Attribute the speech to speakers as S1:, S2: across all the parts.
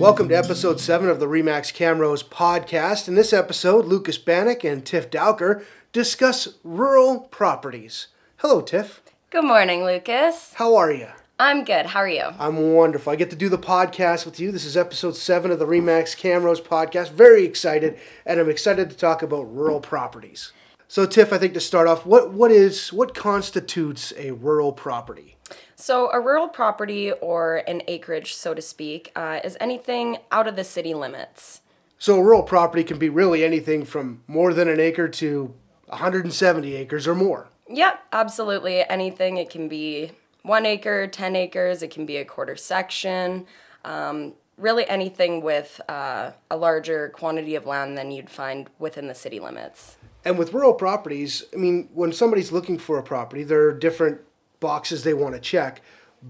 S1: Welcome to episode 7 of the Remax Camrose podcast. In this episode, Lucas Banack and Tiff Dowker discuss rural properties. Hello, Tiff.
S2: Good morning, Lucas.
S1: How are you?
S2: I'm good. How are you?
S1: I'm wonderful. I get to do the podcast with you. This is episode 7 of the Remax Camrose podcast. Very excited, and I'm excited to talk about rural properties. So, Tiff, I think to start off, what, what is what constitutes a rural property?
S2: So, a rural property or an acreage, so to speak, uh, is anything out of the city limits.
S1: So, a rural property can be really anything from more than an acre to 170 acres or more.
S2: Yep, absolutely. Anything. It can be one acre, 10 acres, it can be a quarter section. Um, really, anything with uh, a larger quantity of land than you'd find within the city limits.
S1: And with rural properties, I mean, when somebody's looking for a property, there are different boxes they want to check.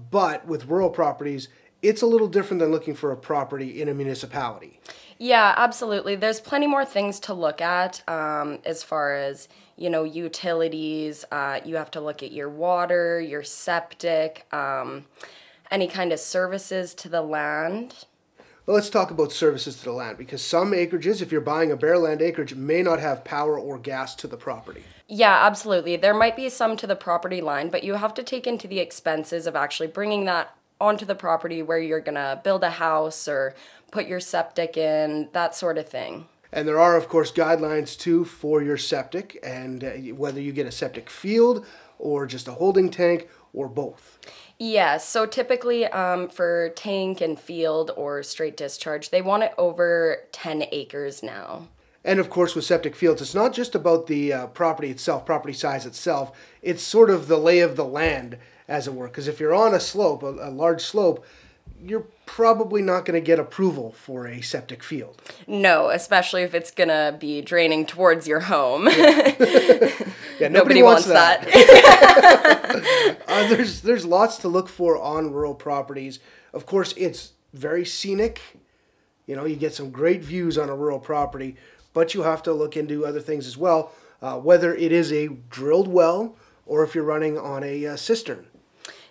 S1: But with rural properties, it's a little different than looking for a property in a municipality.
S2: Yeah, absolutely. There's plenty more things to look at um, as far as you know utilities. Uh, you have to look at your water, your septic, um, any kind of services to the land.
S1: Well, let's talk about services to the land because some acreages, if you're buying a bare land acreage, may not have power or gas to the property.
S2: Yeah, absolutely. There might be some to the property line, but you have to take into the expenses of actually bringing that onto the property where you're going to build a house or put your septic in, that sort of thing.
S1: And there are, of course, guidelines too for your septic and uh, whether you get a septic field or just a holding tank or both.
S2: Yeah, so typically um, for tank and field or straight discharge, they want it over 10 acres now.
S1: And of course, with septic fields, it's not just about the uh, property itself, property size itself. It's sort of the lay of the land, as it were. Because if you're on a slope, a, a large slope, you're probably not going to get approval for a septic field.
S2: No, especially if it's going to be draining towards your home. Yeah,
S1: yeah nobody, nobody, wants, wants that. that. uh, there's there's lots to look for on rural properties. Of course, it's very scenic. You know, you get some great views on a rural property, but you have to look into other things as well, uh, whether it is a drilled well or if you're running on a uh, cistern.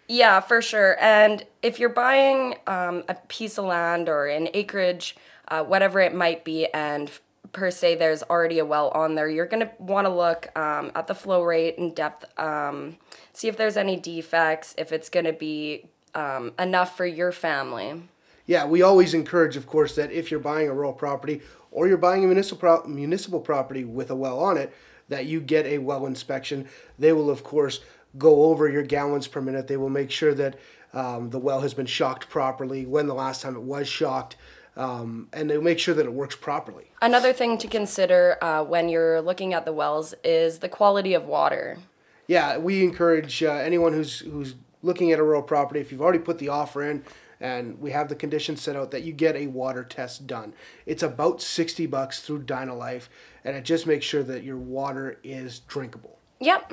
S2: Yeah, for sure. And if you're buying um, a piece of land or an acreage, uh, whatever it might be, and per se there's already a well on there, you're going to want to look um, at the flow rate and depth, um, see if there's any defects, if it's going to be um, enough for your family.
S1: Yeah, we always encourage, of course, that if you're buying a rural property or you're buying a municipal municipal property with a well on it, that you get a well inspection. They will, of course, go over your gallons per minute. They will make sure that um, the well has been shocked properly, when the last time it was shocked, um, and they make sure that it works properly.
S2: Another thing to consider uh, when you're looking at the wells is the quality of water.
S1: Yeah, we encourage uh, anyone who's who's looking at a rural property, if you've already put the offer in, and we have the conditions set out that you get a water test done. It's about 60 bucks through Dynalife and it just makes sure that your water is drinkable.
S2: Yep.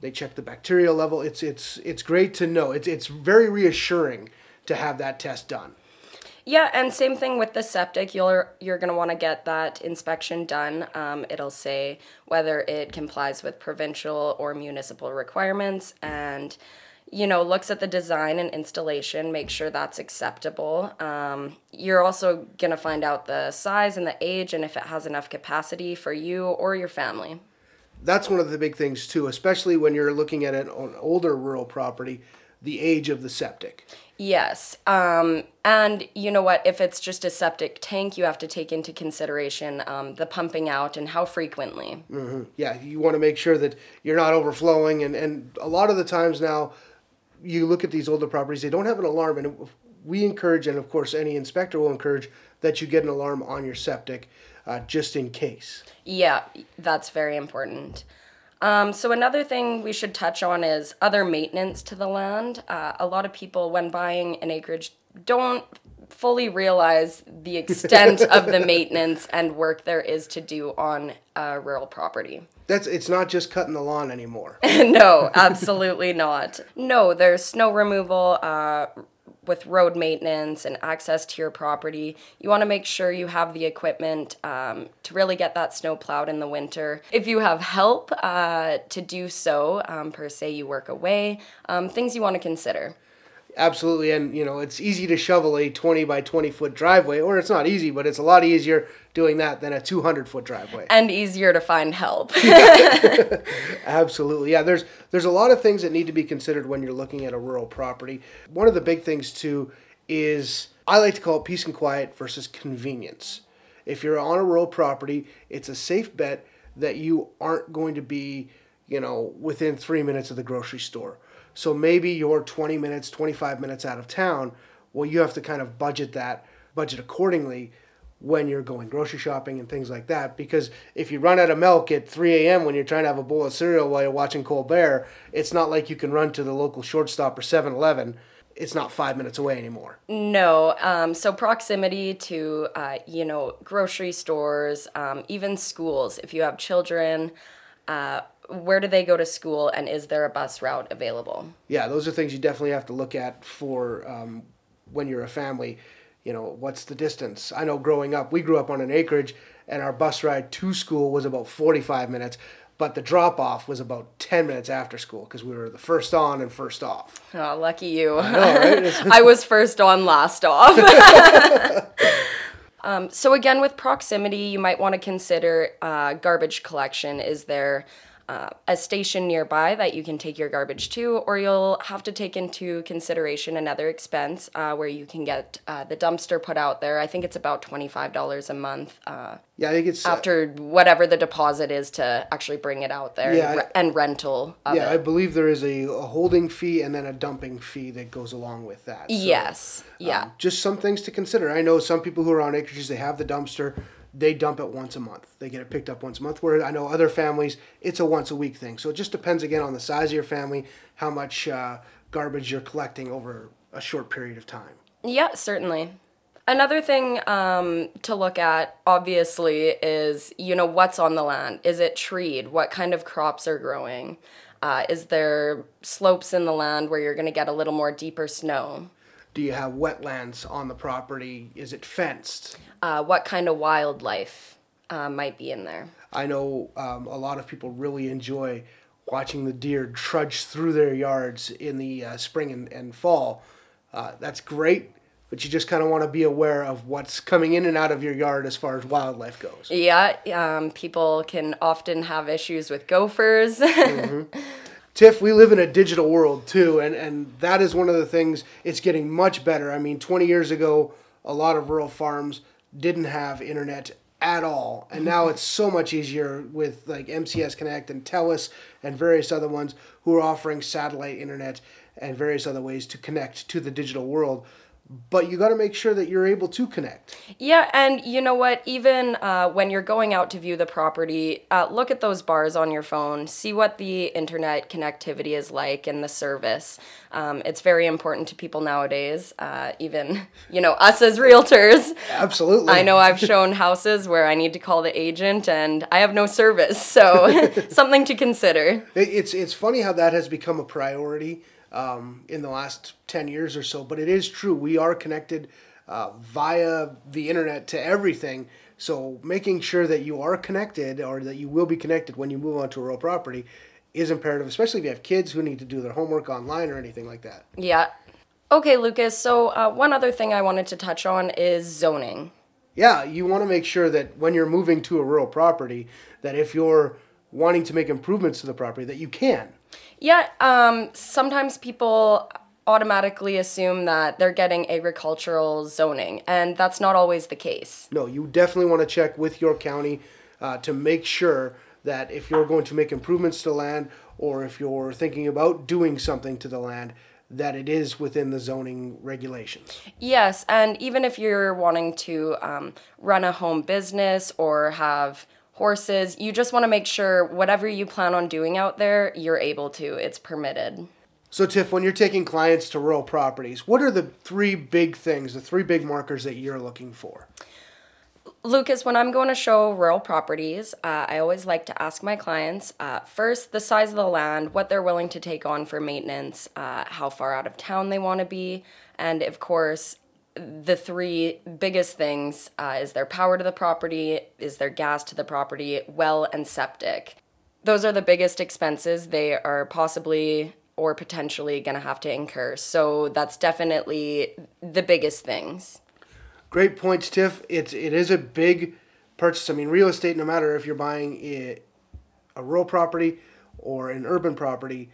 S1: They check the bacterial level. It's it's it's great to know. It's it's very reassuring to have that test done.
S2: Yeah, and same thing with the septic. You're you're gonna want to get that inspection done. Um, it'll say whether it complies with provincial or municipal requirements, and you know, looks at the design and installation, make sure that's acceptable. Um, you're also to find out the size and the age and if it has enough capacity for you or your family.
S1: That's one of the big things, too, especially when you're looking at an older rural property, the age of the septic.
S2: Yes. Um, and you know what? If it's just a septic tank, you have to take into consideration um, the pumping out and how frequently.
S1: Mm-hmm. Yeah, you want to make sure that you're not overflowing. And, and a lot of the times now, you look at these older properties, they don't have an alarm, and we encourage, and of course, any inspector will encourage that you get an alarm on your septic uh, just in case.
S2: Yeah, that's very important. Um, so another thing we should touch on is other maintenance to the land. Uh, a lot of people, when buying an acreage, don't fully realize the extent of the maintenance and work there is to do on a rural property.
S1: That's it's not just cutting the lawn anymore.
S2: no, absolutely not. No, there's snow removal, uh, with road maintenance and access to your property, you want to make sure you have the equipment um, to really get that snow plowed in the winter. If you have help uh, to do so, um, per se, you work away, um, things you want to consider.
S1: Absolutely, and you know it's easy to shovel a twenty by twenty foot driveway, or it's not easy, but it's a lot easier doing that than a two hundred foot driveway.
S2: And easier to find help.
S1: Absolutely, yeah. There's there's a lot of things that need to be considered when you're looking at a rural property. One of the big things too is I like to call it peace and quiet versus convenience. If you're on a rural property, it's a safe bet that you aren't going to be, you know, within three minutes of the grocery store. So maybe you're 20 minutes, 25 minutes out of town. Well, you have to kind of budget that, budget accordingly when you're going grocery shopping and things like that. Because if you run out of milk at 3 a.m. when you're trying to have a bowl of cereal while you're watching Colbert, it's not like you can run to the local shortstop or 7 Eleven. It's not five minutes away anymore.
S2: No. Um, so proximity to, uh, you know, grocery stores, um, even schools. If you have children, uh, where do they go to school and is there a bus route available?
S1: Yeah, those are things you definitely have to look at for um, when you're a family. You know, what's the distance? I know growing up, we grew up on an acreage and our bus ride to school was about 45 minutes, but the drop off was about 10 minutes after school because we were the first on and first off.
S2: Oh, lucky you. I, know, right? I was first on, last off. um, so, again, with proximity, you might want to consider uh, garbage collection. Is there uh, a station nearby that you can take your garbage to, or you'll have to take into consideration another expense uh, where you can get uh, the dumpster put out there. I think it's about $25 a month. Uh,
S1: yeah, I think it's
S2: uh, after whatever the deposit is to actually bring it out there yeah, and, re- and rental.
S1: yeah,
S2: it.
S1: I believe there is a, a, holding fee and then a dumping fee that goes along with that.
S2: So, yes, yeah. Um,
S1: just some things to consider. I know some people who are on acreages, they have the dumpster they dump it once a month. They get it picked up once a month. Where I know other families, it's a once a week thing. So it just depends again on the size of your family, how much uh, garbage you're collecting over a short period of time.
S2: Yeah, certainly. Another thing um, to look at, obviously, is you know what's on the land. Is it treed? What kind of crops are growing? Uh, is there slopes in the land where you're going to get a little more deeper snow?
S1: Do you have wetlands on the property? Is it fenced?
S2: Uh, what kind of wildlife uh, might be in there?
S1: I know um, a lot of people really enjoy watching the deer trudge through their yards in the uh, spring and, and fall. Uh, that's great, but you just kind of want to be aware of what's coming in and out of your yard as far as wildlife goes.
S2: Yeah, um, people can often have issues with gophers. mm-hmm.
S1: Tiff, we live in a digital world too, and, and that is one of the things, it's getting much better. I mean, 20 years ago, a lot of rural farms didn't have internet at all. And now it's so much easier with like MCS Connect and TELUS and various other ones who are offering satellite internet and various other ways to connect to the digital world but you got to make sure that you're able to connect.
S2: Yeah, and you know what? Even uh, when you're going out to view the property, uh, look at those bars on your phone, see what the internet connectivity is like and the service. Um, it's very important to people nowadays, uh, even, you know, us as realtors.
S1: Absolutely.
S2: I know I've shown houses where I need to call the agent and I have no service, so something to consider.
S1: It's, it's funny how that has become a priority um, in the last 10 years or so. But it is true, we are connected uh, via the internet to everything. So making sure that you are connected or that you will be connected when you move onto a real property is imperative, especially if you have kids who need to do their homework online or anything like that.
S2: Yeah. Okay, Lucas. So, uh, one other thing I wanted to touch on is zoning.
S1: Yeah, you want to make sure that when you're moving to a rural property, that if you're wanting to make improvements to the property, that you can.
S2: Yeah, um, sometimes people automatically assume that they're getting agricultural zoning, and that's not always the case.
S1: No, you definitely want to check with your county uh, to make sure that if you're going to make improvements to land or if you're thinking about doing something to the land, that it is within the zoning regulations.
S2: Yes, and even if you're wanting to um, run a home business or have horses. You just want to make sure whatever you plan on doing out there, you're able to. It's permitted.
S1: So, Tiff, when you're taking clients to rural properties, what are the three big things, the three big markers that you're looking for?
S2: Lucas, when I'm going to show rural properties, uh, I always like to ask my clients uh, first the size of the land, what they're willing to take on for maintenance, uh, how far out of town they want to be, and of course, the three biggest things uh, is there power to the property, is there gas to the property, well, and septic. Those are the biggest expenses. They are possibly or potentially going to have to incur. So that's definitely the biggest things.
S1: Great points, Tiff. It's it is a big purchase. I mean, real estate. No matter if you're buying a rural property or an urban property,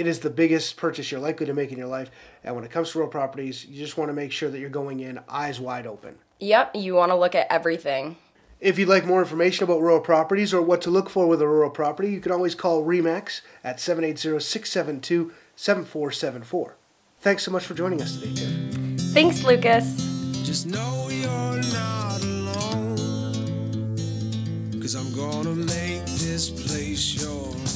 S1: it is the biggest purchase you're likely to make in your life. And when it comes to rural properties, you just want to make sure that you're going in eyes wide open.
S2: Yep, you want to look at everything.
S1: If you'd like more information about rural properties or what to look for with a rural property, you can always call REMAX at 780-672-7474. Thanks so much for joining us today, Tiff.
S2: Thanks, Lucas.
S3: Just know you're not alone. Cause I'm gonna make this place yours.